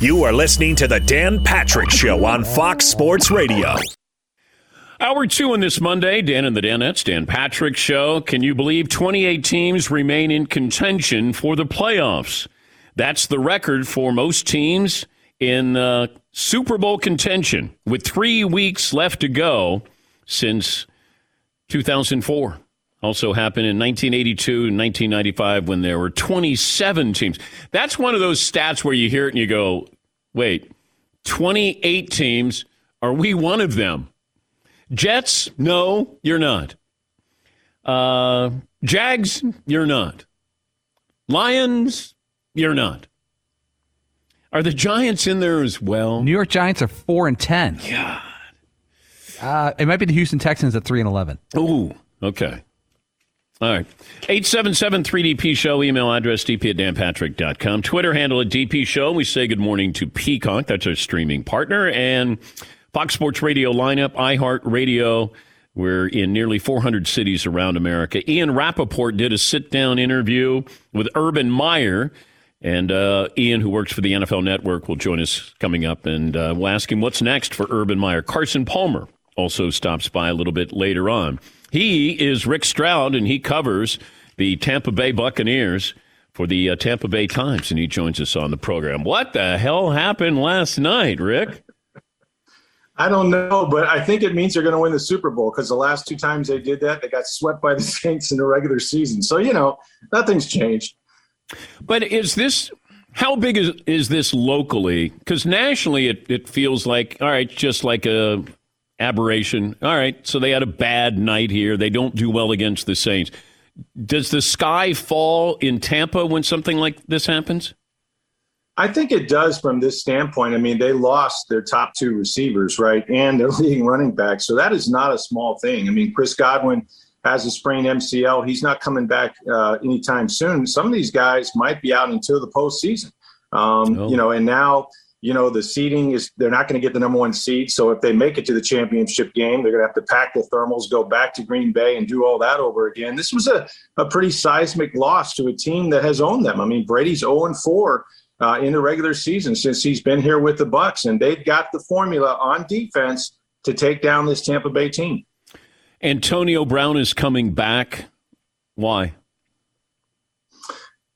You are listening to the Dan Patrick Show on Fox Sports Radio. Hour two on this Monday, Dan and the Danettes, Dan Patrick Show. Can you believe 28 teams remain in contention for the playoffs? That's the record for most teams in uh, Super Bowl contention with three weeks left to go since 2004. Also happened in 1982 and 1995 when there were 27 teams. That's one of those stats where you hear it and you go, wait, 28 teams? Are we one of them? Jets, no, you're not. Uh, Jags, you're not. Lions, you're not. Are the Giants in there as well? New York Giants are four and ten. God. Uh, it might be the Houston Texans at three and eleven. Ooh, okay. All right. 877-3DP Show, email address dp at danpatrick.com. Twitter handle at DP Show. We say good morning to Peacock. That's our streaming partner. And Fox Sports Radio lineup, iHeart Radio. We're in nearly 400 cities around America. Ian Rapoport did a sit-down interview with Urban Meyer. And uh, Ian, who works for the NFL Network, will join us coming up. And uh, we'll ask him what's next for Urban Meyer. Carson Palmer also stops by a little bit later on. He is Rick Stroud, and he covers the Tampa Bay Buccaneers for the uh, Tampa Bay Times, and he joins us on the program. What the hell happened last night, Rick? I don't know, but I think it means they're going to win the Super Bowl because the last two times they did that, they got swept by the Saints in the regular season. So, you know, nothing's changed. But is this how big is is this locally? Because nationally, it, it feels like all right, just like a aberration. All right, so they had a bad night here. They don't do well against the Saints. Does the sky fall in Tampa when something like this happens? I think it does from this standpoint. I mean, they lost their top two receivers, right, and their leading running back. So that is not a small thing. I mean, Chris Godwin has a sprained MCL. He's not coming back uh, anytime soon. Some of these guys might be out until the postseason. Um, oh. You know, and now you know the seeding is they're not going to get the number one seed. So if they make it to the championship game, they're going to have to pack the thermals, go back to Green Bay, and do all that over again. This was a, a pretty seismic loss to a team that has owned them. I mean, Brady's 0 and 4 uh, in the regular season since he's been here with the Bucs and they've got the formula on defense to take down this Tampa Bay team. Antonio Brown is coming back. Why?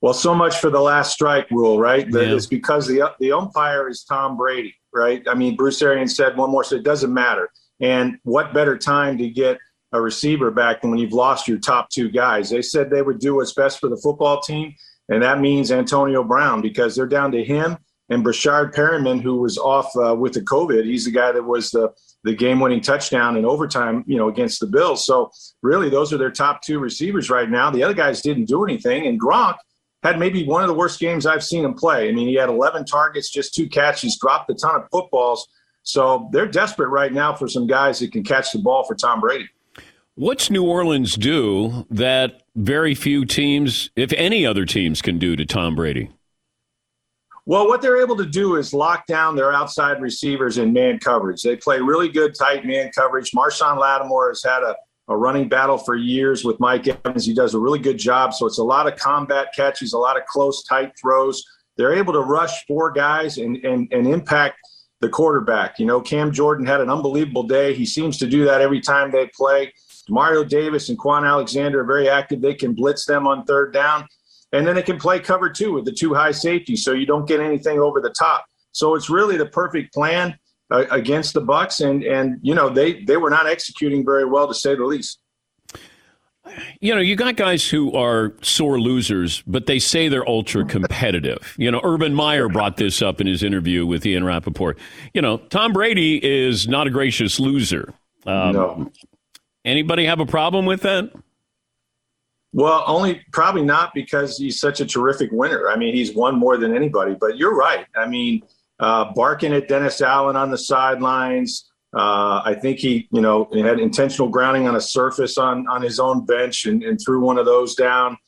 Well, so much for the last strike rule, right? Yeah. It's because the the umpire is Tom Brady, right? I mean, Bruce Arians said one more, so it doesn't matter. And what better time to get a receiver back than when you've lost your top two guys? They said they would do what's best for the football team, and that means Antonio Brown because they're down to him and Breshad Perriman, who was off uh, with the COVID. He's the guy that was the the game-winning touchdown in overtime, you know, against the Bills. So really, those are their top two receivers right now. The other guys didn't do anything, and Gronk had maybe one of the worst games I've seen him play. I mean, he had 11 targets, just two catches, dropped a ton of footballs. So they're desperate right now for some guys that can catch the ball for Tom Brady. What's New Orleans do that very few teams, if any other teams, can do to Tom Brady? Well, what they're able to do is lock down their outside receivers in man coverage. They play really good tight man coverage. Marshon Lattimore has had a a running battle for years with Mike Evans. He does a really good job. So it's a lot of combat catches, a lot of close, tight throws. They're able to rush four guys and, and, and impact the quarterback. You know, Cam Jordan had an unbelievable day. He seems to do that every time they play. Mario Davis and Kwon Alexander are very active. They can blitz them on third down. And then they can play cover two with the two high safeties so you don't get anything over the top. So it's really the perfect plan uh, against the Bucs, and and you know they they were not executing very well to say the least. You know, you got guys who are sore losers, but they say they're ultra competitive. You know, Urban Meyer brought this up in his interview with Ian Rapoport. You know, Tom Brady is not a gracious loser. Um, no. Anybody have a problem with that? Well, only probably not because he's such a terrific winner. I mean, he's won more than anybody. But you're right. I mean, uh, barking at Dennis Allen on the sidelines. Uh, I think he, you know, had intentional grounding on a surface on on his own bench and, and threw one of those down.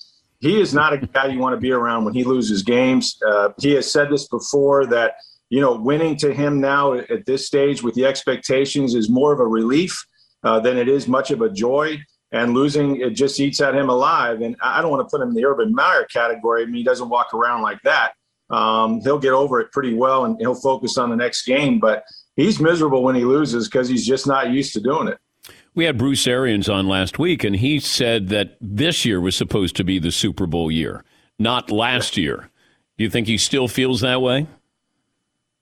He is not a guy you want to be around when he loses games. Uh, he has said this before that you know winning to him now at this stage with the expectations is more of a relief uh, than it is much of a joy. And losing it just eats at him alive. And I don't want to put him in the Urban Meyer category. I mean, he doesn't walk around like that. Um, he'll get over it pretty well and he'll focus on the next game. But he's miserable when he loses because he's just not used to doing it. We had Bruce Arians on last week, and he said that this year was supposed to be the Super Bowl year, not last year. Do you think he still feels that way?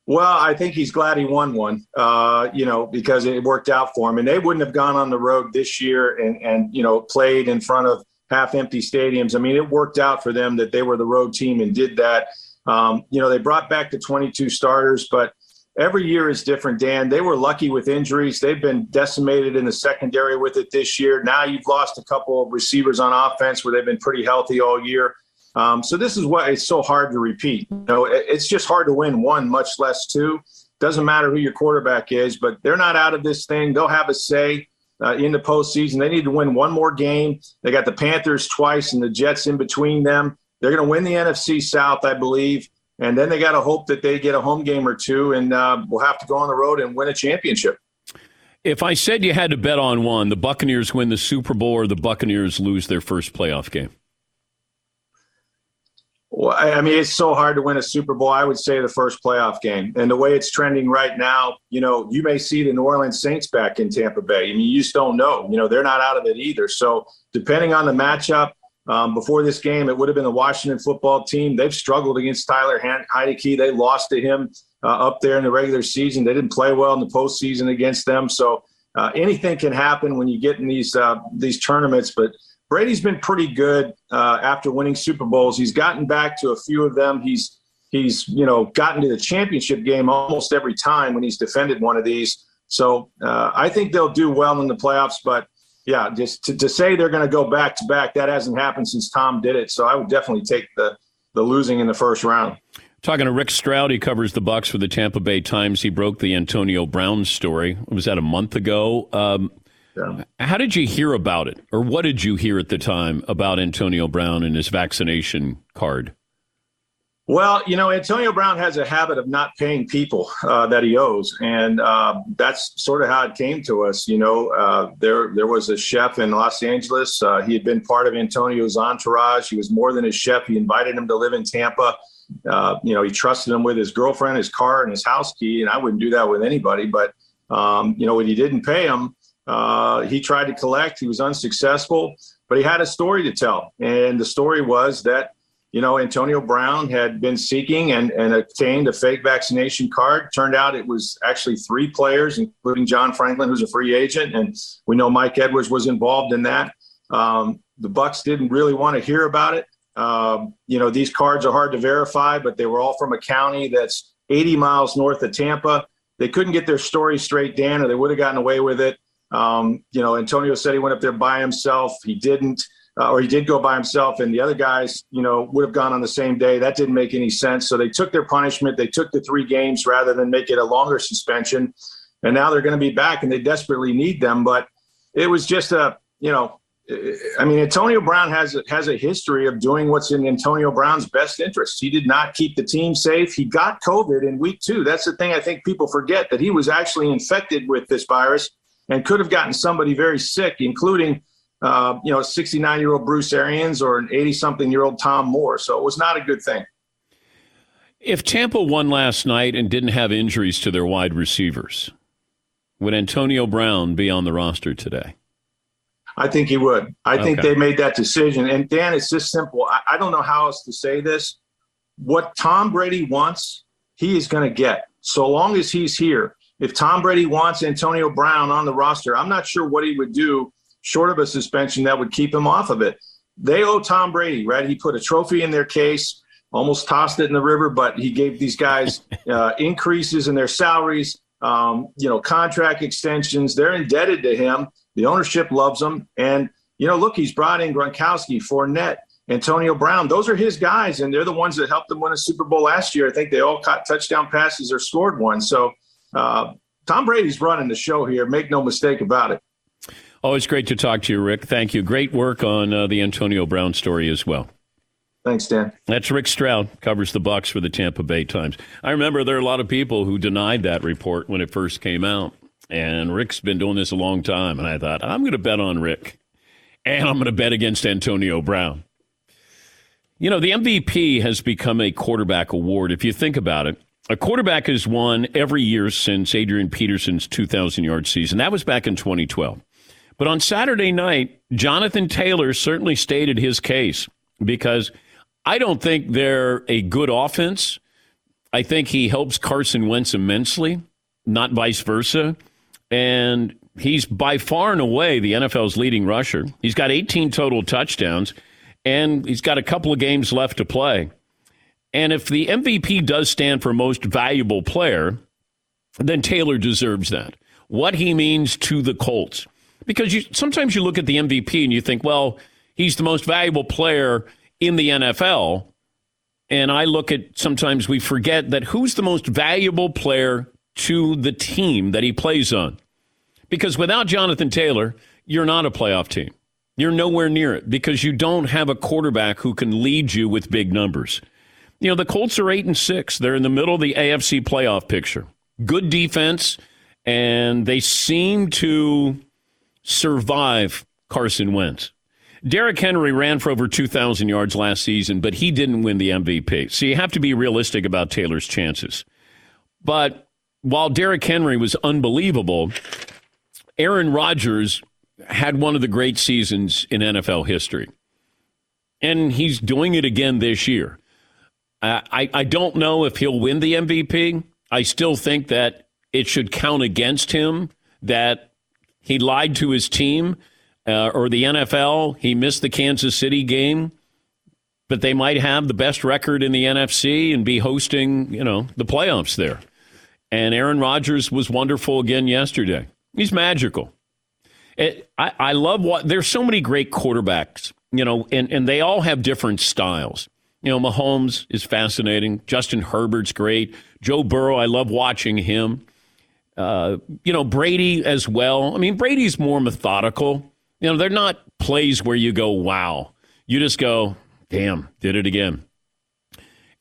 Well, I think he's glad he won one, uh, you know, because it worked out for him. And they wouldn't have gone on the road this year and, and you know, played in front of half empty stadiums. I mean, it worked out for them that they were the road team and did that. Um, you know, they brought back the 22 starters, but every year is different, Dan. They were lucky with injuries. They've been decimated in the secondary with it this year. Now you've lost a couple of receivers on offense where they've been pretty healthy all year. Um, so this is why it's so hard to repeat. You know, it's just hard to win one, much less two. Doesn't matter who your quarterback is, but they're not out of this thing. They'll have a say uh, in the postseason. They need to win one more game. They got the Panthers twice and the Jets in between them. They're going to win the NFC South, I believe. And then they got to hope that they get a home game or two, and uh, we'll have to go on the road and win a championship. If I said you had to bet on one, the Buccaneers win the Super Bowl or the Buccaneers lose their first playoff game? Well, I mean, it's so hard to win a Super Bowl. I would say the first playoff game. And the way it's trending right now, you know, you may see the New Orleans Saints back in Tampa Bay. I mean, you just don't know. You know, they're not out of it either. So, depending on the matchup, um, before this game, it would have been the Washington football team. They've struggled against Tyler Heinicke. They lost to him uh, up there in the regular season. They didn't play well in the postseason against them. So, uh, anything can happen when you get in these uh, these tournaments. But Brady's been pretty good uh, after winning Super Bowls. He's gotten back to a few of them. He's he's you know gotten to the championship game almost every time when he's defended one of these. So uh, I think they'll do well in the playoffs. But yeah, just to, to say they're going to go back to back, that hasn't happened since Tom did it. So I would definitely take the the losing in the first round. Talking to Rick Stroud, he covers the Bucs for the Tampa Bay Times. He broke the Antonio Brown story. Was that a month ago? Um, how did you hear about it, or what did you hear at the time about Antonio Brown and his vaccination card? Well, you know, Antonio Brown has a habit of not paying people uh, that he owes, and uh, that's sort of how it came to us. You know, uh, there there was a chef in Los Angeles. Uh, he had been part of Antonio's entourage. He was more than a chef. He invited him to live in Tampa. Uh, you know, he trusted him with his girlfriend, his car, and his house key. And I wouldn't do that with anybody. But um, you know, when he didn't pay him, uh, he tried to collect. He was unsuccessful, but he had a story to tell. And the story was that, you know, Antonio Brown had been seeking and, and obtained a fake vaccination card. Turned out it was actually three players, including John Franklin, who's a free agent. And we know Mike Edwards was involved in that. Um, the Bucs didn't really want to hear about it. Um, you know, these cards are hard to verify, but they were all from a county that's 80 miles north of Tampa. They couldn't get their story straight, Dan, or they would have gotten away with it. Um, you know, Antonio said he went up there by himself. He didn't, uh, or he did go by himself, and the other guys, you know, would have gone on the same day. That didn't make any sense. So they took their punishment. They took the three games rather than make it a longer suspension. And now they're going to be back, and they desperately need them. But it was just a, you know, I mean, Antonio Brown has has a history of doing what's in Antonio Brown's best interest. He did not keep the team safe. He got COVID in week two. That's the thing I think people forget that he was actually infected with this virus and could have gotten somebody very sick, including uh, you know 69 year old Bruce Arians or an 80 something year old Tom Moore. So it was not a good thing. If Tampa won last night and didn't have injuries to their wide receivers, would Antonio Brown be on the roster today? I think he would. I okay. think they made that decision. And Dan, it's just simple. I, I don't know how else to say this. What Tom Brady wants, he is going to get. So long as he's here, if Tom Brady wants Antonio Brown on the roster, I'm not sure what he would do short of a suspension that would keep him off of it. They owe Tom Brady, right? He put a trophy in their case, almost tossed it in the river, but he gave these guys uh, increases in their salaries, um, you know, contract extensions. They're indebted to him. The ownership loves him. And, you know, look, he's brought in Gronkowski, Fournette, Antonio Brown. Those are his guys, and they're the ones that helped them win a Super Bowl last year. I think they all caught touchdown passes or scored one. So, uh, Tom Brady's running the show here. Make no mistake about it. Always great to talk to you, Rick. Thank you. Great work on uh, the Antonio Brown story as well. Thanks, Dan. That's Rick Stroud, covers the Bucs for the Tampa Bay Times. I remember there are a lot of people who denied that report when it first came out. And Rick's been doing this a long time. And I thought, I'm going to bet on Rick. And I'm going to bet against Antonio Brown. You know, the MVP has become a quarterback award. If you think about it, a quarterback has won every year since Adrian Peterson's 2,000 yard season. That was back in 2012. But on Saturday night, Jonathan Taylor certainly stated his case because I don't think they're a good offense. I think he helps Carson Wentz immensely, not vice versa. And he's by far and away the NFL's leading rusher. He's got 18 total touchdowns, and he's got a couple of games left to play. And if the MVP does stand for most valuable player, then Taylor deserves that. What he means to the Colts. Because you, sometimes you look at the MVP and you think, well, he's the most valuable player in the NFL. And I look at sometimes we forget that who's the most valuable player to the team that he plays on. Because without Jonathan Taylor, you're not a playoff team. You're nowhere near it because you don't have a quarterback who can lead you with big numbers. You know, the Colts are 8 and 6. They're in the middle of the AFC playoff picture. Good defense and they seem to survive Carson Wentz. Derrick Henry ran for over 2,000 yards last season, but he didn't win the MVP. So you have to be realistic about Taylor's chances. But while Derrick Henry was unbelievable, Aaron Rodgers had one of the great seasons in NFL history. And he's doing it again this year. I, I don't know if he'll win the MVP. I still think that it should count against him that he lied to his team uh, or the NFL. He missed the Kansas City game, but they might have the best record in the NFC and be hosting, you know, the playoffs there. And Aaron Rodgers was wonderful again yesterday. He's magical. It, I, I love what there's so many great quarterbacks, you know, and, and they all have different styles. You know, Mahomes is fascinating. Justin Herbert's great. Joe Burrow, I love watching him. Uh, you know, Brady as well. I mean, Brady's more methodical. You know, they're not plays where you go, wow. You just go, damn, did it again.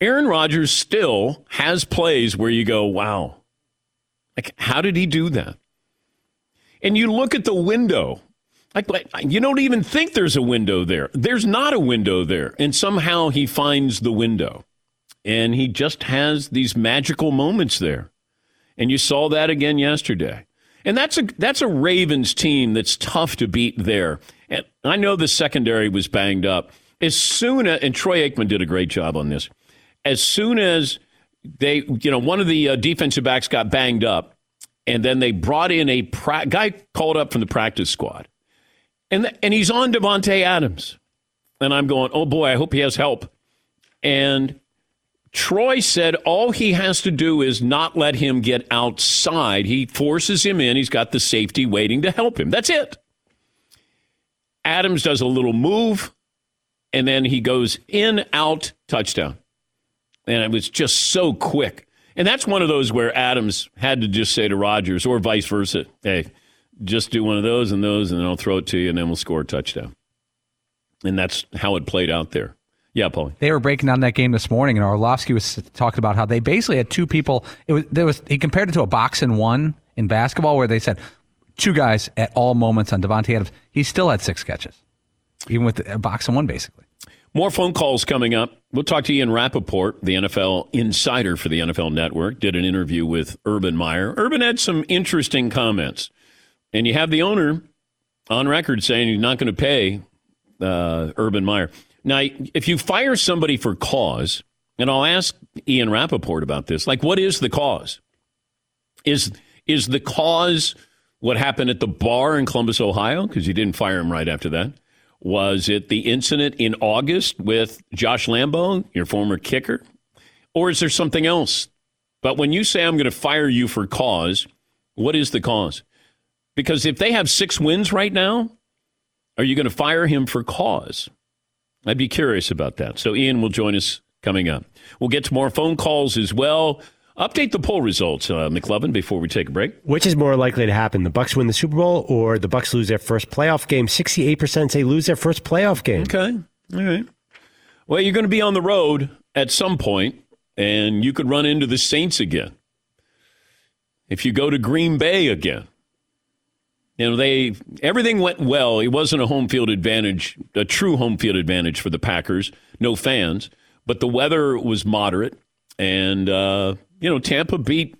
Aaron Rodgers still has plays where you go, wow. Like, how did he do that? and you look at the window, like, like you don't even think there's a window there. There's not a window there, and somehow he finds the window, and he just has these magical moments there, and you saw that again yesterday. And that's a that's a Ravens team that's tough to beat there. And I know the secondary was banged up. As soon as and Troy Aikman did a great job on this. As soon as they, you know, one of the uh, defensive backs got banged up, and then they brought in a pra- guy called up from the practice squad, and th- and he's on Davante Adams, and I'm going, oh boy, I hope he has help. And Troy said all he has to do is not let him get outside. He forces him in. He's got the safety waiting to help him. That's it. Adams does a little move, and then he goes in, out, touchdown. And it was just so quick. And that's one of those where Adams had to just say to Rodgers, or vice versa, hey, just do one of those and those, and then I'll throw it to you, and then we'll score a touchdown. And that's how it played out there. Yeah, Paul. They were breaking down that game this morning, and Orlovsky was talking about how they basically had two people. It was there was he compared it to a box and one in basketball, where they said two guys at all moments on Davante Adams. He still had six catches, even with a box and one, basically. More phone calls coming up. We'll talk to Ian Rapoport, the NFL insider for the NFL Network, did an interview with Urban Meyer. Urban had some interesting comments. And you have the owner on record saying he's not going to pay uh, Urban Meyer. Now, if you fire somebody for cause, and I'll ask Ian Rapoport about this, like what is the cause? Is is the cause what happened at the bar in Columbus, Ohio? Because you didn't fire him right after that. Was it the incident in August with Josh Lambo, your former kicker? Or is there something else? But when you say I'm going to fire you for cause, what is the cause? Because if they have six wins right now, are you going to fire him for cause? I'd be curious about that. So Ian will join us coming up. We'll get to more phone calls as well. Update the poll results, uh, McLovin, before we take a break. Which is more likely to happen: the Bucs win the Super Bowl or the Bucs lose their first playoff game? Sixty-eight percent say lose their first playoff game. Okay, all right. Well, you're going to be on the road at some point, and you could run into the Saints again. If you go to Green Bay again, You know, they everything went well. It wasn't a home field advantage, a true home field advantage for the Packers. No fans, but the weather was moderate, and uh, you know, Tampa beat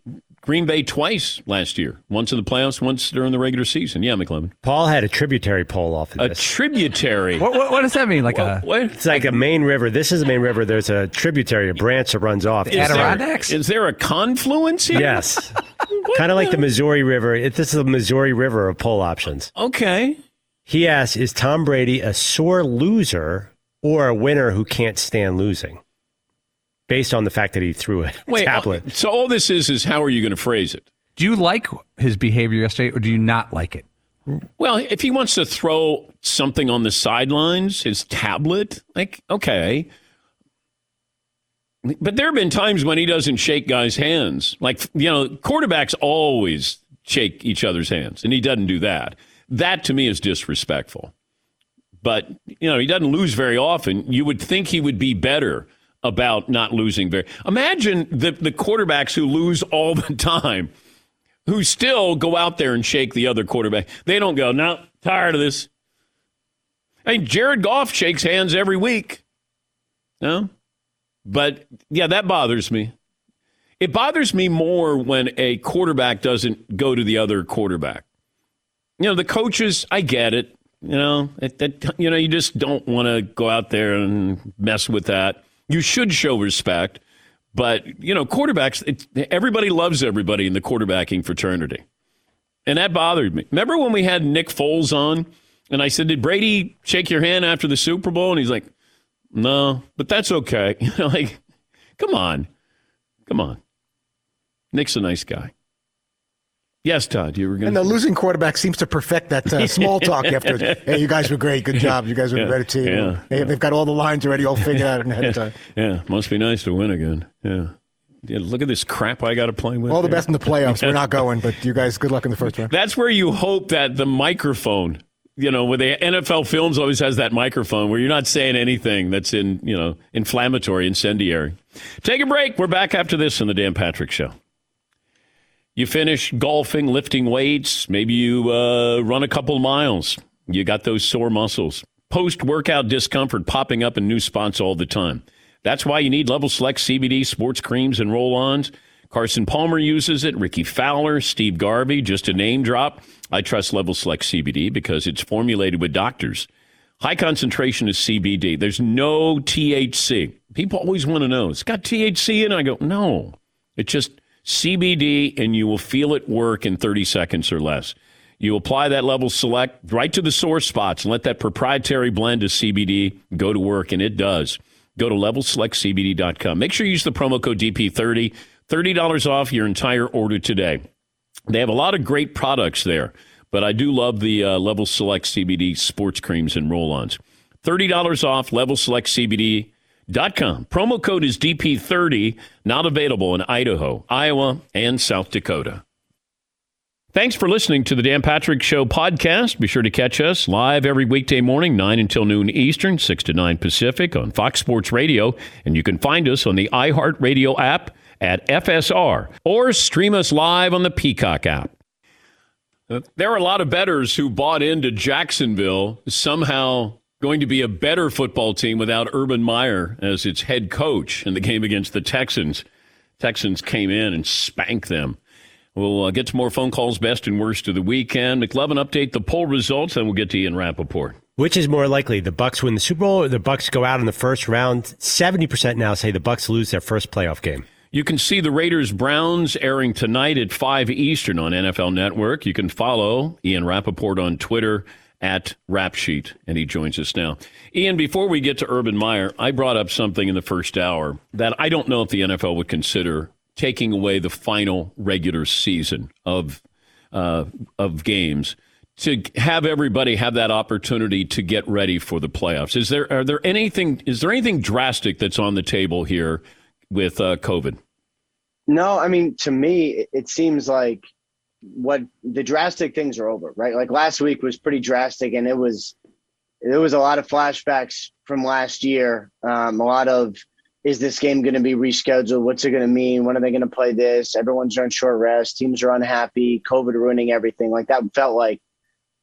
Green Bay twice last year. Once in the playoffs, once during the regular season. Yeah, McLovin. Paul had a tributary poll off of a this. tributary. What, what, what, does that mean? Like a what? It's like a main river. This is a main river. There's a tributary, a branch that runs off. Is Adirondacks? There, is there a confluence here? Yes. kind of like the Missouri River. It, this is the Missouri River of poll options. Okay. He asks, is Tom Brady a sore loser or a winner who can't stand losing? Based on the fact that he threw a Wait, oh, tablet. So all this is is how are you going to phrase it? Do you like his behavior yesterday, or do you not like it? Well, if he wants to throw something on the sidelines, his tablet, like, okay. But there have been times when he doesn't shake guys' hands. Like, you know, quarterbacks always shake each other's hands, and he doesn't do that. That to me is disrespectful. But, you know, he doesn't lose very often. You would think he would be better about not losing very. Imagine the, the quarterbacks who lose all the time who still go out there and shake the other quarterback. They don't go, no, tired of this. I mean, Jared Goff shakes hands every week. No? But yeah, that bothers me. It bothers me more when a quarterback doesn't go to the other quarterback. You know, the coaches, I get it. You know, it, it, you know, you just don't want to go out there and mess with that. You should show respect. But, you know, quarterbacks, it, everybody loves everybody in the quarterbacking fraternity. And that bothered me. Remember when we had Nick Foles on and I said, Did Brady shake your hand after the Super Bowl? And he's like, No, but that's okay. You know, like, come on. Come on. Nick's a nice guy. Yes, Todd, you were going And the losing quarterback seems to perfect that uh, small talk after. Hey, you guys were great. Good job. You guys were Yeah, a better team. yeah. They, have got all the lines already all figured out ahead of time. Yeah, must be nice to win again. Yeah. yeah look at this crap I got to play with. All the best in the playoffs. We're not going, but you guys, good luck in the first round. That's where you hope that the microphone, you know, where the NFL Films always has that microphone where you're not saying anything that's in, you know, inflammatory, incendiary. Take a break. We're back after this on the Dan Patrick Show. You finish golfing, lifting weights. Maybe you uh, run a couple miles. You got those sore muscles. Post workout discomfort popping up in new spots all the time. That's why you need Level Select CBD sports creams and roll ons. Carson Palmer uses it, Rickie Fowler, Steve Garvey, just a name drop. I trust Level Select CBD because it's formulated with doctors. High concentration is CBD. There's no THC. People always want to know, it's got THC in it. I go, no. It just CBD, and you will feel it work in 30 seconds or less. You apply that level select right to the sore spots and let that proprietary blend of CBD go to work, and it does. Go to levelselectcbd.com. Make sure you use the promo code DP30. $30 off your entire order today. They have a lot of great products there, but I do love the uh, Level Select CBD sports creams and roll ons. $30 off levelselectcbd.com. Promo code is DP30, not available in Idaho, Iowa, and South Dakota. Thanks for listening to the Dan Patrick Show podcast. Be sure to catch us live every weekday morning, 9 until noon Eastern, 6 to 9 Pacific on Fox Sports Radio. And you can find us on the iHeartRadio app at FSR or stream us live on the Peacock app. Uh, there are a lot of bettors who bought into Jacksonville somehow going to be a better football team without Urban Meyer as its head coach in the game against the Texans. Texans came in and spanked them. We'll uh, get to more phone calls, best and worst of the weekend. McLovin, update the poll results, and we'll get to Ian Rapoport. Which is more likely, the Bucs win the Super Bowl or the Bucs go out in the first round? Seventy percent now say the Bucks lose their first playoff game. You can see the Raiders Browns airing tonight at 5 Eastern on NFL Network. You can follow Ian Rapoport on Twitter at Rapsheet, and he joins us now. Ian, before we get to Urban Meyer, I brought up something in the first hour that I don't know if the NFL would consider taking away the final regular season of uh, of games to have everybody have that opportunity to get ready for the playoffs. Is there are there anything is there anything drastic that's on the table here with uh, COVID? No, I mean to me, it seems like what the drastic things are over, right? Like last week was pretty drastic, and it was there was a lot of flashbacks from last year. Um, a lot of is this game going to be rescheduled? What's it going to mean? When are they going to play this? Everyone's on short rest. Teams are unhappy. COVID ruining everything. Like that felt like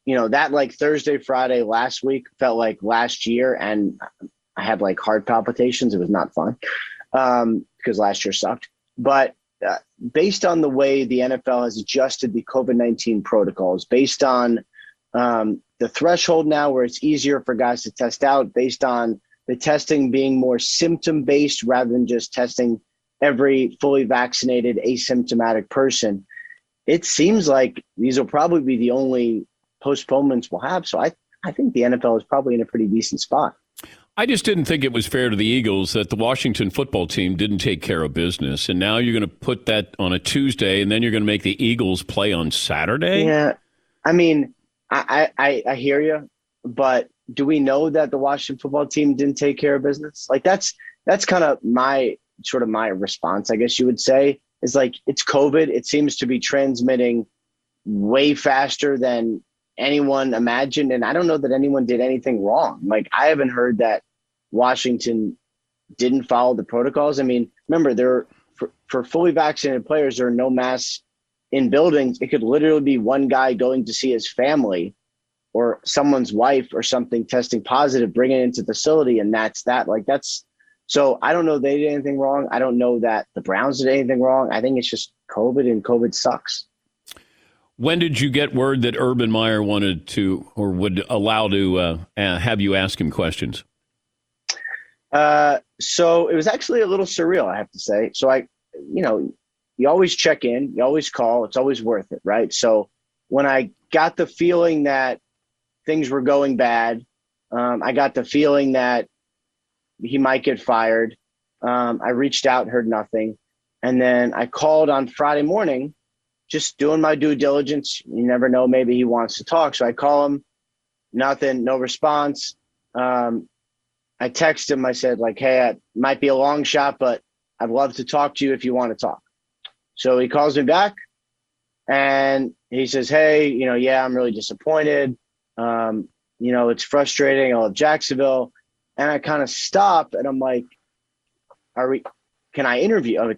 you know, that like Thursday, Friday last week felt like last year, and I had like heart palpitations. It was not fun um, because last year sucked. But based on the way the NFL has adjusted the COVID 19 protocols, based on um, the threshold now where it's easier for guys to test out, based on the testing being more symptom based rather than just testing every fully vaccinated asymptomatic person, it seems like these will probably be the only postponements we'll have. So I, I think the NFL is probably in a pretty decent spot. I just didn't think it was fair to the Eagles that the Washington football team didn't take care of business. And now you're going to put that on a Tuesday and then you're going to make the Eagles play on Saturday? Yeah. I mean, I, I, I hear you, but do we know that the Washington football team didn't take care of business? Like that's that's kind of my sort of my response, I guess you would say, is like it's COVID. It seems to be transmitting way faster than anyone imagined. And I don't know that anyone did anything wrong. Like I haven't heard that Washington didn't follow the protocols. I mean, remember there for, for fully vaccinated players, there are no masks in buildings. It could literally be one guy going to see his family or someone's wife or something testing positive, bring it into the facility, and that's that. Like that's so I don't know they did anything wrong. I don't know that the Browns did anything wrong. I think it's just COVID and COVID sucks. When did you get word that Urban Meyer wanted to or would allow to uh, have you ask him questions? Uh, so it was actually a little surreal, I have to say. So I, you know, you always check in, you always call. It's always worth it, right? So when I got the feeling that things were going bad. Um, I got the feeling that he might get fired. Um, I reached out, heard nothing. And then I called on Friday morning, just doing my due diligence. You never know, maybe he wants to talk. So I call him, nothing, no response. Um, I text him, I said, like, hey, it might be a long shot, but I'd love to talk to you if you want to talk. So he calls me back and he says, hey, you know, yeah, I'm really disappointed. Um, you know, it's frustrating. I love Jacksonville. And I kind of stop and I'm like, are we, can I interview?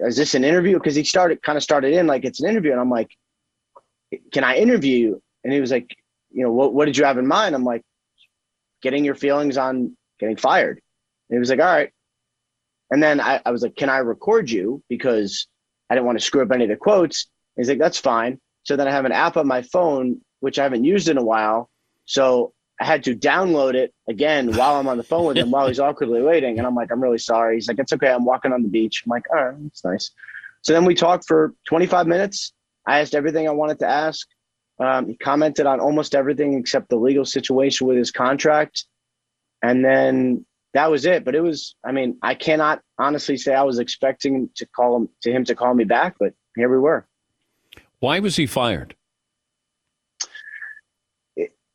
Is this an interview? Because he started, kind of started in like it's an interview. And I'm like, can I interview? you? And he was like, you know, what, what did you have in mind? I'm like, getting your feelings on getting fired. And he was like, all right. And then I, I was like, can I record you? Because I didn't want to screw up any of the quotes. And he's like, that's fine. So then I have an app on my phone which I haven't used in a while. So I had to download it again while I'm on the phone with him while he's awkwardly waiting. And I'm like, I'm really sorry. He's like, it's okay. I'm walking on the beach. I'm like, all right, it's nice. So then we talked for 25 minutes. I asked everything I wanted to ask. Um, he commented on almost everything except the legal situation with his contract. And then that was it. But it was, I mean, I cannot honestly say I was expecting to call him to him to call me back, but here we were. Why was he fired?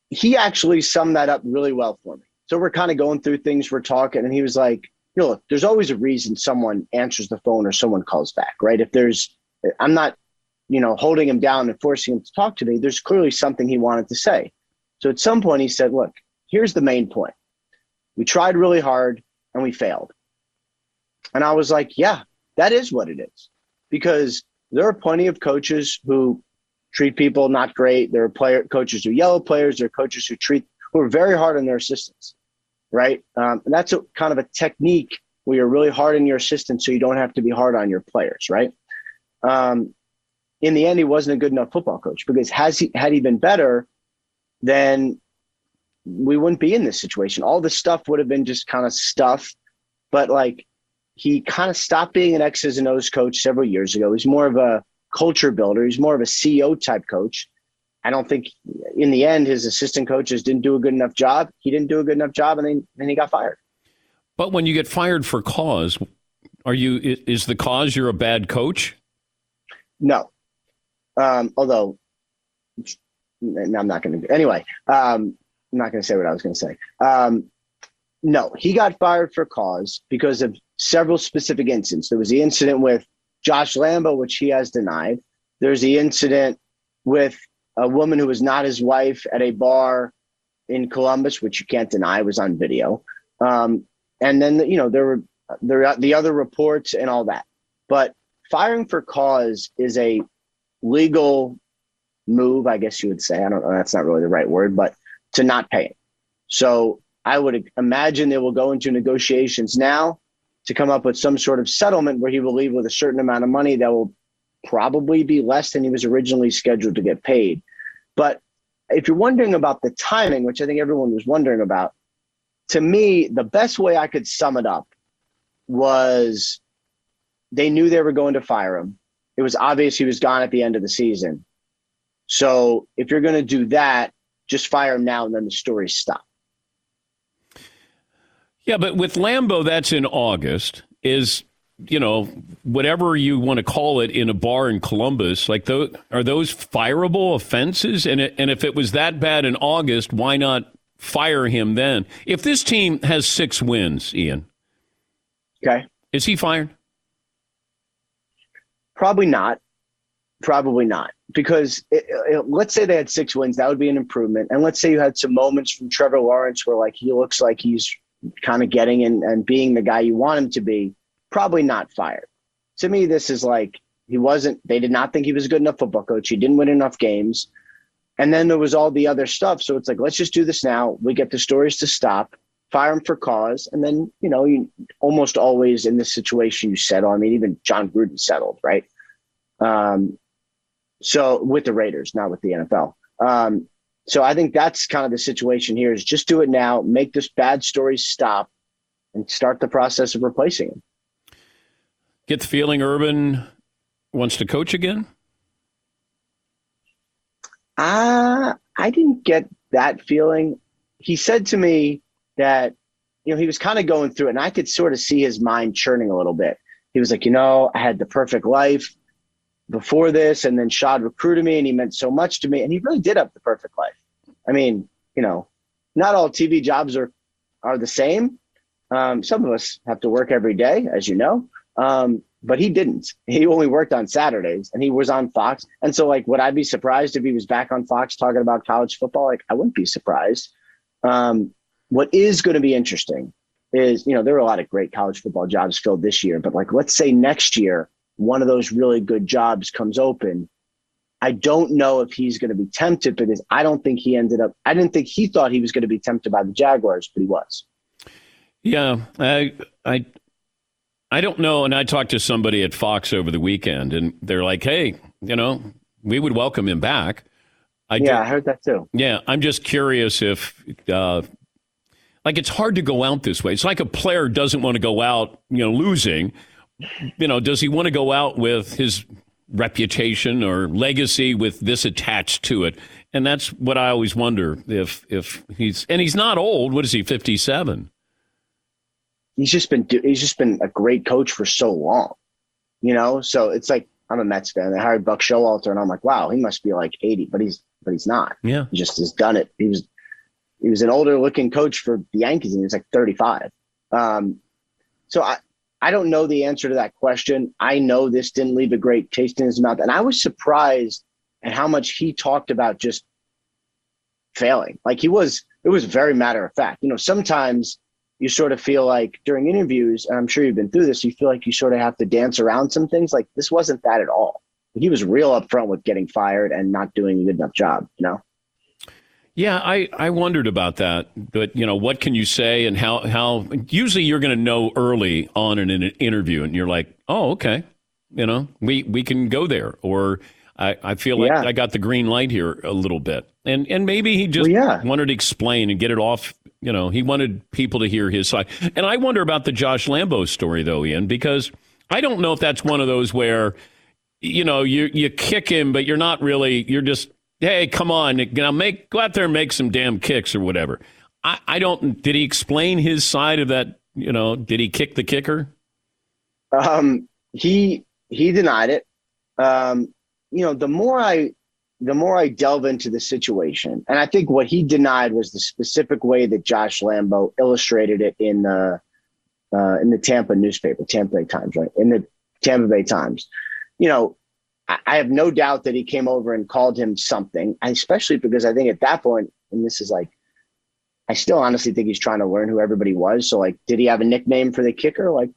He actually summed that up really well for me. So we're kind of going through things, we're talking, and he was like, you know, look, there's always a reason someone answers the phone or someone calls back, right? If there's, I'm not, you know, holding him down and forcing him to talk to me. There's clearly something he wanted to say. So at some point he said, look, here's the main point. We tried really hard and we failed. And I was like, yeah, that is what it is. Because there are plenty of coaches who treat people not great. There are player coaches who yell at players. There are coaches who treat who are very hard on their assistants, right? Um, and that's a, kind of a technique where you're really hard on your assistants, so you don't have to be hard on your players, right? Um, in the end, he wasn't a good enough football coach because has he had he been better, then we wouldn't be in this situation. All this stuff would have been just kind of stuff, but like he kind of stopped being an X's and O's coach several years ago. He's more of a culture builder. He's more of a CEO type coach. I don't think in the end his assistant coaches didn't do a good enough job. He didn't do a good enough job, and then, then he got fired. But when you get fired for cause, are you is the cause you're a bad coach? No. Um, although I'm not going to. Anyway, um, I'm not going to say what I was going to say. Um, no, he got fired for cause because of several specific incidents. There was the incident with Josh Lambo, which he has denied. There's the incident with a woman who was not his wife at a bar in Columbus, which you can't deny was on video. Um, and then, you know, there were there the other reports and all that. But firing for cause is a legal move, I guess you would say. I don't know. That's not really the right word, but to not pay him. So I would imagine they will go into negotiations now to come up with some sort of settlement where he will leave with a certain amount of money that will probably be less than he was originally scheduled to get paid. But if you're wondering about the timing, which I think everyone was wondering about, to me, the best way I could sum it up was they knew they were going to fire him. It was obvious he was gone at the end of the season. So if you're going to do that, just fire him now and then the story stop. Yeah, but with Lambo, that's in August. Is you know whatever you want to call it in a bar in Columbus? Like those are those fireable offenses? And it, and if it was that bad in August, why not fire him then? If this team has six wins, Ian, okay, is he fired? Probably not. Probably not. Because it, it, let's say they had six wins, that would be an improvement. And let's say you had some moments from Trevor Lawrence where like he looks like he's kind of getting and, and being the guy you want him to be, probably not fired. To me, this is like he wasn't, they did not think he was a good enough football coach. He didn't win enough games. And then there was all the other stuff. So it's like, let's just do this now. We get the stories to stop, fire him for cause. And then, you know, you almost always in this situation, you settle. I mean, even Jon Gruden settled, right? Um, so with the Raiders, not with the NFL. Um, so I think that's kind of the situation here is just do it now, make this bad story stop and start the process of replacing him. Get the feeling Urban wants to coach again? Uh, I didn't get that feeling. He said to me that, you know, he was kind of going through it and I could sort of see his mind churning a little bit. He was like, you know, I had the perfect life before this, and then Shad recruited me, and he meant so much to me, and he really did have the perfect life. I mean, you know, not all TV jobs are are the same. Um, some of us have to work every day, as you know, um, but he didn't. He only worked on Saturdays, and he was on Fox. And so, like, would I be surprised if he was back on Fox talking about college football? Like, I wouldn't be surprised. Um, what is going to be interesting is, you know, there are a lot of great college football jobs filled this year, but like, let's say next year one of those really good jobs comes open, I don't know if he's going to be tempted because I don't think he ended up, I didn't think he thought he was going to be tempted by the Jaguars, but he was. Yeah. I, I, I don't know. And I talked to somebody at Fox over the weekend and they're like, hey, you know, we would welcome him back. I yeah, I heard that too. Yeah. I'm just curious if, uh, like, it's hard to go out this way. It's like a player doesn't want to go out, you know, losing you know, does he want to go out with his reputation or legacy with this attached to it? And that's what I always wonder if if he's and he's not old. What is he? Fifty seven. He's just been he's just been a great coach for so long, you know. So it's like I'm a Mets fan. They hired Buck Showalter, and I'm like, wow, he must be like 80, but he's but he's not. Yeah, he just has done it. He was he was an older looking coach for the Yankees, and he was like 35. Um, so I I don't know the answer to that question. I know this didn't leave a great taste in his mouth. And I was surprised at how much he talked about just failing. Like he was, it was very matter of fact. You know, sometimes you sort of feel like during interviews, and I'm sure you've been through this, you feel like you sort of have to dance around some things. Like this wasn't that at all. He was real upfront with getting fired and not doing a good enough job, you know? Yeah, I, I wondered about that. But, you know, what can you say and how, how usually you're going to know early on in an interview and you're like, oh, okay, you know, we, we can go there. Or I, I feel like yeah. I got the green light here a little bit. And, and maybe he just well, yeah. wanted to explain and get it off. You know, he wanted people to hear his side. And I wonder about the Josh Lambo story, though, Ian, because I don't know if that's one of those where, you know, you, you kick him, but you're not really, you're just hey, come on, now make go out there and make some damn kicks or whatever. I, I don't. Did he explain his side of that? You know, did he kick the kicker? Um, he he denied it. Um, you know, the more I the more I delve into the situation, and I think what he denied was the specific way that Josh Lambo illustrated it in the uh, in the Tampa newspaper, Tampa Bay Times, right? In the Tampa Bay Times. You know, I have no doubt that he came over and called him something, especially because I think at that point, and this is like, I still honestly think he's trying to learn who everybody was. So, like, did he have a nickname for the kicker? Like,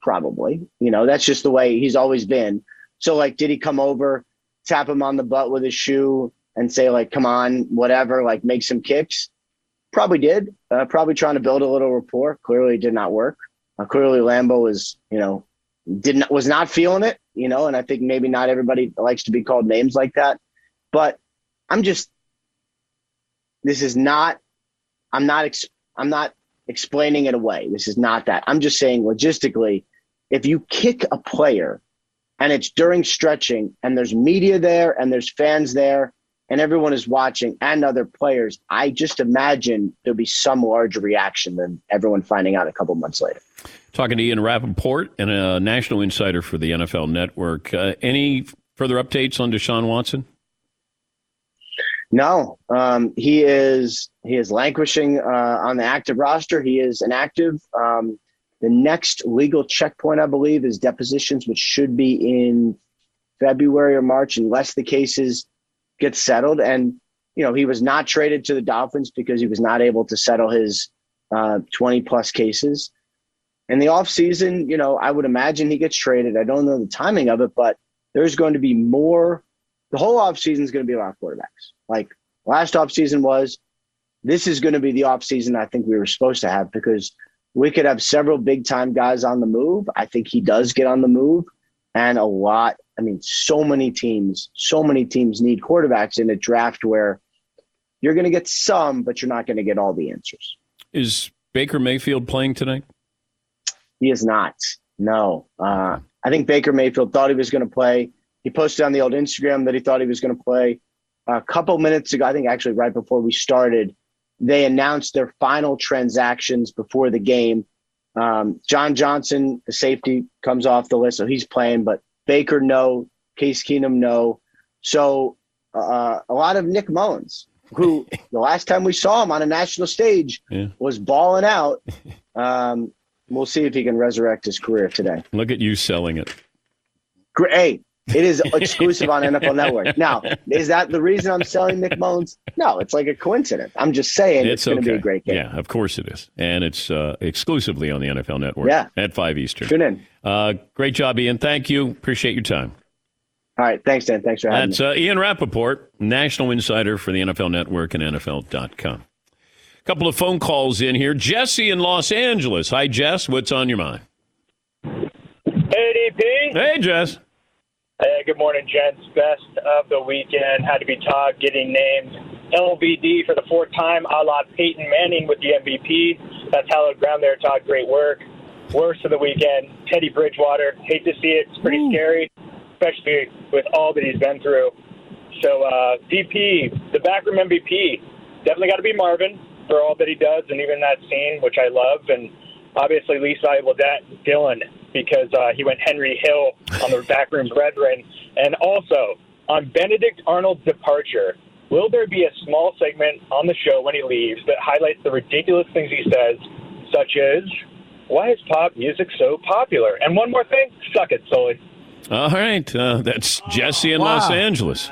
probably. You know, that's just the way he's always been. So, like, did he come over, tap him on the butt with his shoe, and say like, "Come on, whatever," like make some kicks. Probably did. Uh, probably trying to build a little rapport. Clearly, did not work. Uh, clearly, Lambo was, you know, didn't was not feeling it, you know, and I think maybe not everybody likes to be called names like that. But I'm just, this is not. I'm not. Ex- I'm not explaining it away. This is not that. I'm just saying logistically, if you kick a player and it's during stretching and there's media there and there's fans there and everyone is watching and other players, I just imagine there'll be some larger reaction than everyone finding out a couple months later. Talking to Ian Rapoport and a national insider for the NFL Network. Uh, any further updates on Deshaun Watson? No, um, he is he is languishing uh, on the active roster. He is inactive. Um, the next legal checkpoint, I believe, is depositions, which should be in February or March, unless the cases get settled. And you know, he was not traded to the Dolphins because he was not able to settle his uh, 20 plus cases. In the offseason, you know, I would imagine he gets traded. I don't know the timing of it, but there's going to be more. The whole offseason is going to be about quarterbacks. Like last offseason was, this is going to be the offseason I think we were supposed to have because we could have several big time guys on the move. I think he does get on the move and a lot. I mean, so many teams, so many teams need quarterbacks in a draft where you're going to get some, but you're not going to get all the answers. Is Baker Mayfield playing tonight? He is not. No. Uh, I think Baker Mayfield thought he was going to play. He posted on the old Instagram that he thought he was going to play. A couple minutes ago, I think actually right before we started, they announced their final transactions before the game. Um, John Johnson, the safety, comes off the list, so he's playing. But Baker, no. Case Keenum, no. So uh, a lot of Nick Mullens, who the last time we saw him on a national stage yeah. was balling out. Um, we'll see if he can resurrect his career today. Look at you selling it. Hey, it is exclusive on NFL Network. Now, is that the reason I'm selling Nick Mullens? No, it's like a coincidence. I'm just saying it's, it's going to okay. be a great game. Yeah, of course it is. And it's uh, exclusively on the NFL Network yeah. at 5 Eastern. Tune in. Uh, great job, Ian. Thank you. Appreciate your time. All right. Thanks, Dan. Thanks for having That's, me. That's uh, Ian Rapoport, national insider for the NFL Network and NFL.com. A couple of phone calls in here. Jesse in Los Angeles. Hi, Jess. What's on your mind? Hey, DP. Hey, Jess. Hey, good morning, gents. Best of the weekend had to be Todd getting named LVD for the fourth time, a la Peyton Manning with the MVP. That's hallowed ground there, Todd. Great work. Worst of the weekend, Teddy Bridgewater. Hate to see it. It's pretty mm. scary, especially with all that he's been through. So, uh, DP, the backroom MVP, definitely got to be Marvin for all that he does, and even that scene, which I love. And obviously, least valuable that Dylan because uh, he went Henry Hill on the backroom brethren. And also, on Benedict Arnold's departure, will there be a small segment on the show when he leaves that highlights the ridiculous things he says, such as, why is pop music so popular? And one more thing, suck it, Sully. All right. Uh, that's Jesse in wow. Los Angeles.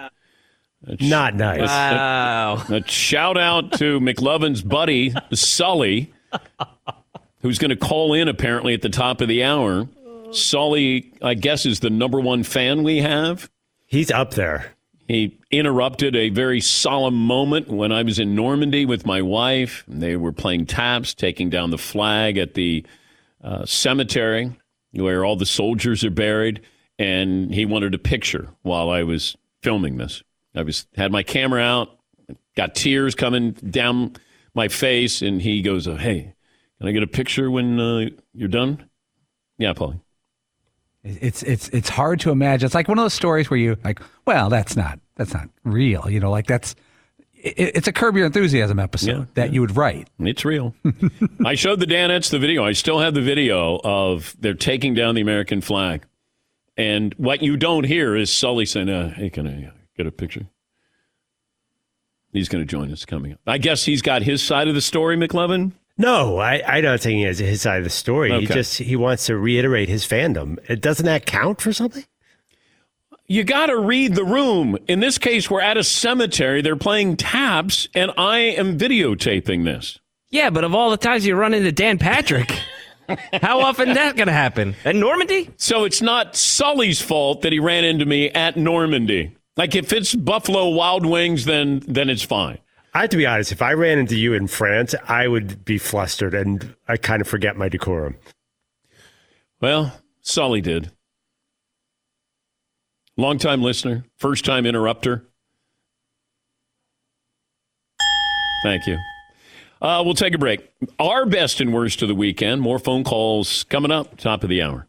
That's, Not nice. Wow. A, a shout out to McLovin's buddy, Sully who's going to call in apparently at the top of the hour. Sully, I guess, is the number one fan we have. He's up there. He interrupted a very solemn moment when I was in Normandy with my wife. They were playing taps, taking down the flag at the uh, cemetery where all the soldiers are buried. And he wanted a picture while I was filming this. I was had my camera out, got tears coming down my face, and he goes, oh, "Hey, can I get a picture when uh, you're done? Yeah, Paulie. It's it's it's hard to imagine. It's like one of those stories where you like, well, that's not that's not real. You know, like that's it, it's a Curb Your Enthusiasm episode yeah, that yeah. you would write. It's real. I showed the Danettes the video. I still have the video of they're taking down the American flag, and what you don't hear is Sully saying, uh, "Hey, can I get a picture?" He's going to join us coming up. I guess he's got his side of the story, McLovin. No, I, I don't think he has his side of the story. Okay. He just he wants to reiterate his fandom. Doesn't that count for something? You got to read the room. In this case, we're at a cemetery. They're playing taps, and I am videotaping this. Yeah, but of all the times you run into Dan Patrick, how often is that going to happen? At Normandy? So it's not Sully's fault that he ran into me at Normandy. Like if it's Buffalo Wild Wings, then then it's fine. I have to be honest. If I ran into you in France, I would be flustered and I kind of forget my decorum. Well, Sully did. Long time listener, first time interrupter. Thank you. Uh, we'll take a break. Our best and worst of the weekend. More phone calls coming up, top of the hour.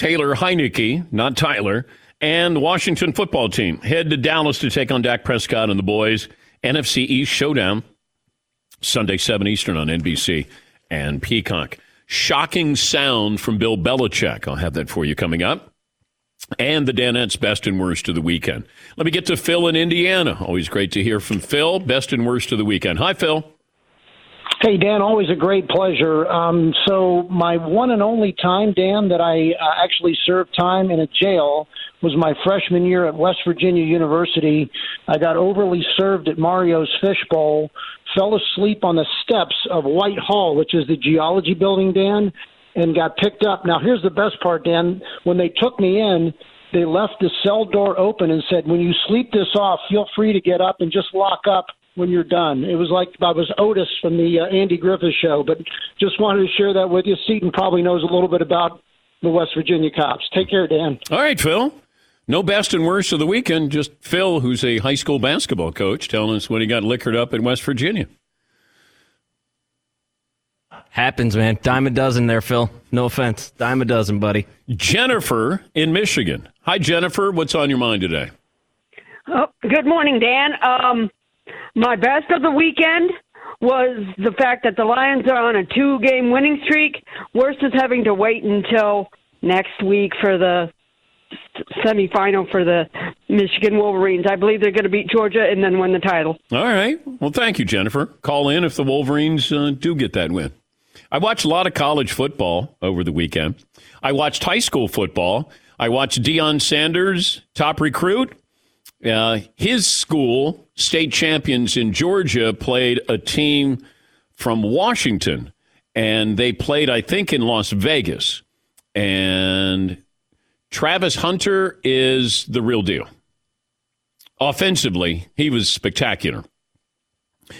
Taylor Heinicke, not Tyler, and Washington football team head to Dallas to take on Dak Prescott and the boys. NFC East showdown, Sunday, 7 Eastern on NBC and Peacock. Shocking sound from Bill Belichick. I'll have that for you coming up. And the Danettes best and worst of the weekend. Let me get to Phil in Indiana. Always great to hear from Phil. Best and worst of the weekend. Hi, Phil. Hey, Dan, always a great pleasure. Um, so, my one and only time, Dan, that I uh, actually served time in a jail was my freshman year at West Virginia University. I got overly served at Mario's Fishbowl, fell asleep on the steps of White Hall, which is the geology building, Dan, and got picked up. Now, here's the best part, Dan. When they took me in, they left the cell door open and said, when you sleep this off, feel free to get up and just lock up when you're done. It was like I was Otis from the uh, Andy Griffith show, but just wanted to share that with you. Seton probably knows a little bit about the West Virginia cops. Take care, Dan. All right, Phil. No best and worst of the weekend. Just Phil, who's a high school basketball coach, telling us when he got liquored up in West Virginia. Happens, man. Dime a dozen there, Phil. No offense. Dime a dozen, buddy. Jennifer in Michigan. Hi, Jennifer. What's on your mind today? Oh, good morning, Dan. Um, my best of the weekend was the fact that the Lions are on a two game winning streak. Worst is having to wait until next week for the semifinal for the Michigan Wolverines. I believe they're going to beat Georgia and then win the title. All right. Well, thank you, Jennifer. Call in if the Wolverines uh, do get that win. I watched a lot of college football over the weekend. I watched high school football. I watched Deion Sanders, top recruit. Uh, his school, state champions in Georgia, played a team from Washington, and they played, I think, in Las Vegas. And Travis Hunter is the real deal. Offensively, he was spectacular.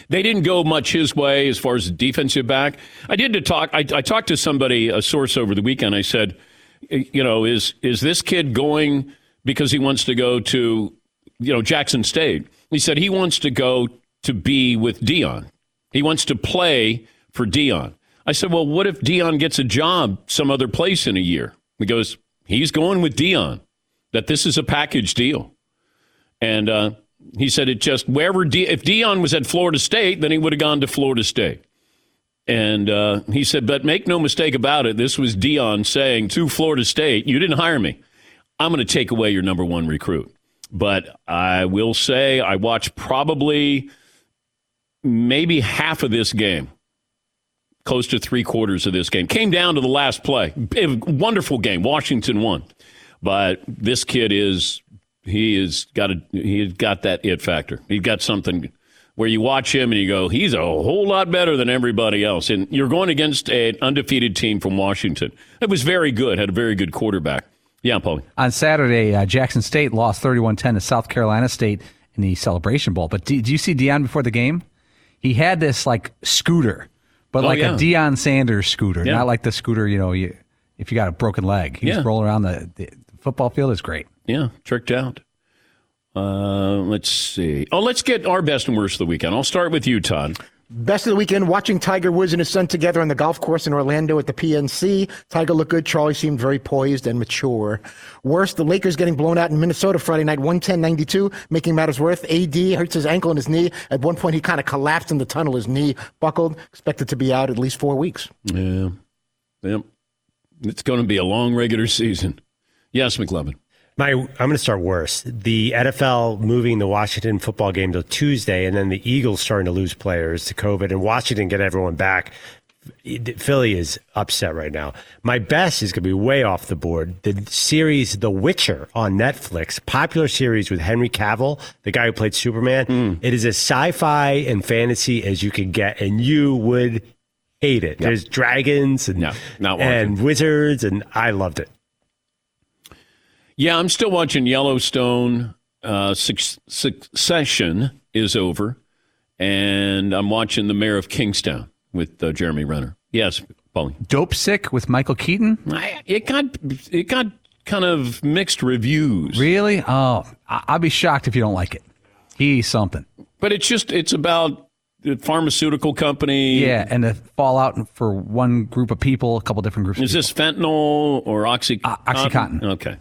They didn't go much his way as far as defensive back. I did to talk. I, I talked to somebody, a source over the weekend. I said, you know, is is this kid going because he wants to go to you know, Jackson State. He said he wants to go to be with Deion. He wants to play for Deion. I said, well, what if Deion gets a job some other place in a year? He goes, he's going with Deion. That this is a package deal. And uh, he said it just wherever De- if Deion was at Florida State, then he would have gone to Florida State. And uh, he said, but make no mistake about it, this was Deion saying to Florida State, you didn't hire me. I'm going to take away your number one recruit. But I will say I watched probably maybe half of this game, close to three quarters of this game. Came down to the last play. Wonderful game. Washington won. But this kid is he is got a he's got that it factor. He's got something where you watch him and you go, he's a whole lot better than everybody else. And you're going against an undefeated team from Washington. It was very good, had a very good quarterback. Yeah, Paul. On Saturday, uh, Jackson State lost 31 10 to South Carolina State in the Celebration Bowl. But did, you see Deion before the game? He had this like scooter, but oh, like yeah. a Deion Sanders scooter, yeah. not like the scooter, you know, you, if you got a broken leg. He's yeah. rolling around the, the, football field. is great. Yeah, tricked out. Uh, let's see. Oh, let's get our best and worst of the weekend. I'll start with you, Todd. Best of the weekend watching Tiger Woods and his son together on the golf course in Orlando at the PNC. Tiger looked good. Charlie seemed very poised and mature. Worst, the Lakers getting blown out in Minnesota Friday night, 110-92, making matters worse. AD hurts his ankle and his knee. At one point, he kind of collapsed in the tunnel. His knee buckled. Expected to be out at least four weeks. Yeah. Yep. It's going to be a long regular season. Yes, McLovin. My, I'm going to start worse. The NFL moving the Washington football game to Tuesday, and then the Eagles starting to lose players to COVID, and Washington get everyone back. Philly is upset right now. My best is going to be way off the board. The series The Witcher on Netflix, popular series with Henry Cavill, the guy who played Superman. Hmm. It is as sci-fi and fantasy as you could get, and you would hate it. There's dragons and No, and wizards, and I loved it. Yeah, I'm still watching Yellowstone. Uh, Suc- Succession is over, and I'm watching The Mayor of Kingstown with uh, Jeremy Renner. Yes, Paulie. Dopesick with Michael Keaton. I, it got it got kind of mixed reviews. Really? Oh, I- I'd be shocked if you don't like it. He's something. But it's just it's about the pharmaceutical company. Yeah, and the fallout for one group of people, a couple different groups. Is this fentanyl or oxy- Uh, Oxycontin. Okay.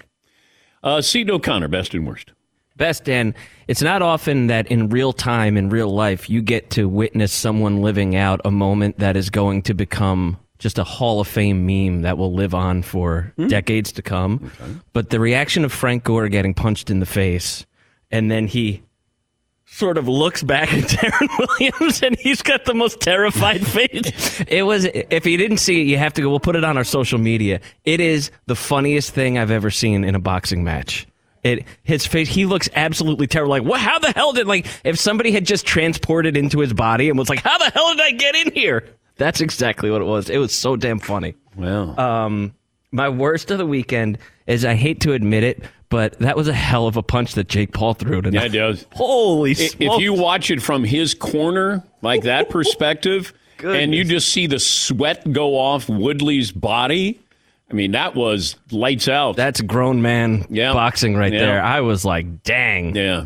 Uh, Seton O'Connor, best and worst. Best, and It's not often that in real time, in real life, you get to witness someone living out a moment that is going to become just a Hall of Fame meme that will live on for decades to come. But the reaction of Frank Gore getting punched in the face, and then he sort of looks back at Deron Williams and he's got the most terrified face. It was, if you didn't see it, you have to go, we'll put it on our social media. It is the funniest thing I've ever seen in a boxing match. It, his face, he looks absolutely terrible. Like, what, how the hell did, like, if somebody had just transported into his body and was like, how the hell did I get in here? That's exactly what it was. It was so damn funny. Wow. Um, my worst of the weekend is I hate to admit it, but that was a hell of a punch that Jake Paul threw tonight. Yeah, it does. Holy smokes. If you watch it from his corner, like that perspective, and you just see the sweat go off Woodley's body, I mean, that was lights out. That's grown man boxing right Yeah. there. I was like, dang. Yeah.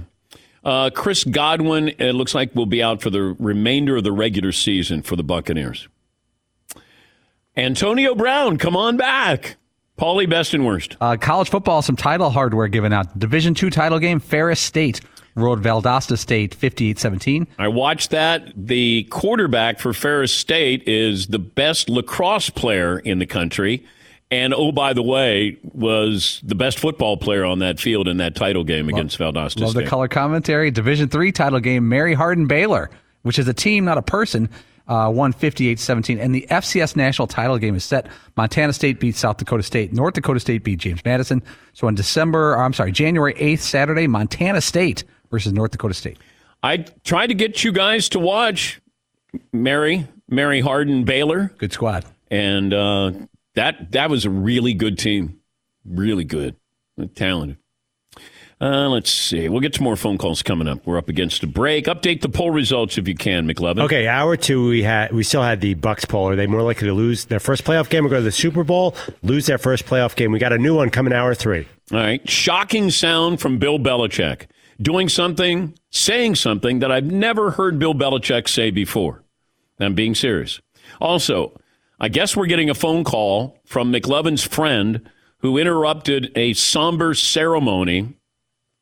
Uh, Chris Godwin, it looks like will be out for the remainder of the regular season for the Buccaneers. Antonio Brown, come on back. Paulie, best and worst. Uh, college football, some title hardware given out. Division two title game, Ferris State rode Valdosta State 58-17. I watched that. The quarterback for Ferris State is the best lacrosse player in the country. And oh, by the way, was the best football player on that field in that title game against Valdosta Love State. the color commentary. Division three title game, Mary Hardin Baylor, which is a team, not a person, uh, won 58-17. And the FCS national title game is set. Montana State beat South Dakota State. North Dakota State beat James Madison. So on December, or I'm sorry, January 8th, Saturday, Montana State versus North Dakota State. I tried to get you guys to watch Mary, Mary Hardin Baylor. Good squad. And uh, that that was a really good team. Really good. Talented. Uh, let's see. We'll get some more phone calls coming up. We're up against a break. Update the poll results if you can, McLovin. Okay, hour two, we had we still had the Bucs poll. Are they more likely to lose their first playoff game or go to the Super Bowl? Lose their first playoff game. We got a new one coming hour three. All right. Shocking sound from Bill Belichick doing something, saying something that I've never heard Bill Belichick say before. I'm being serious. Also, I guess we're getting a phone call from McLovin's friend who interrupted a somber ceremony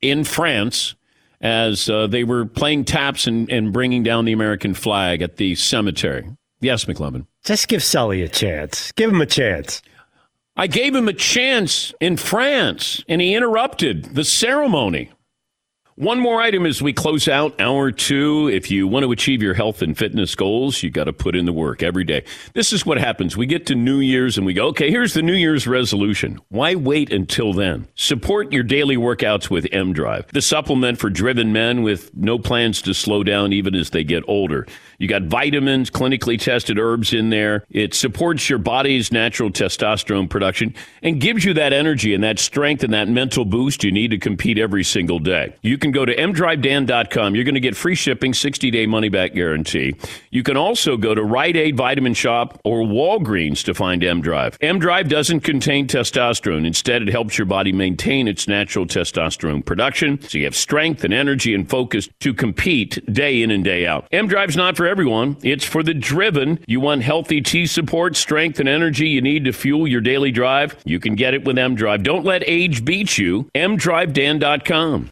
in France as uh, they were playing taps and, and bringing down the American flag at the cemetery. Yes, McLovin. Just give Sully a chance. Give him a chance. I gave him a chance in France, and he interrupted the ceremony. One more item as we close out hour two. If you want to achieve your health and fitness goals, you got to put in the work every day. This is what happens. We get to New Year's and we go, okay, here's the New Year's resolution. Why wait until then? Support your daily workouts with M Drive, the supplement for driven men with no plans to slow down even as they get older. You got vitamins, clinically tested herbs in there. It supports your body's natural testosterone production and gives you that energy and that strength and that mental boost you need to compete every single day. You can can go to mdrivedan.com. You're going to get free shipping, 60 day money back guarantee. You can also go to Rite Aid Vitamin Shop or Walgreens to find M Drive. M Drive doesn't contain testosterone. Instead, it helps your body maintain its natural testosterone production so you have strength and energy and focus to compete day in and day out. M Drive's not for everyone, it's for the driven. You want healthy T support, strength, and energy you need to fuel your daily drive? You can get it with M Drive. Don't let age beat you. MDriveDan.com.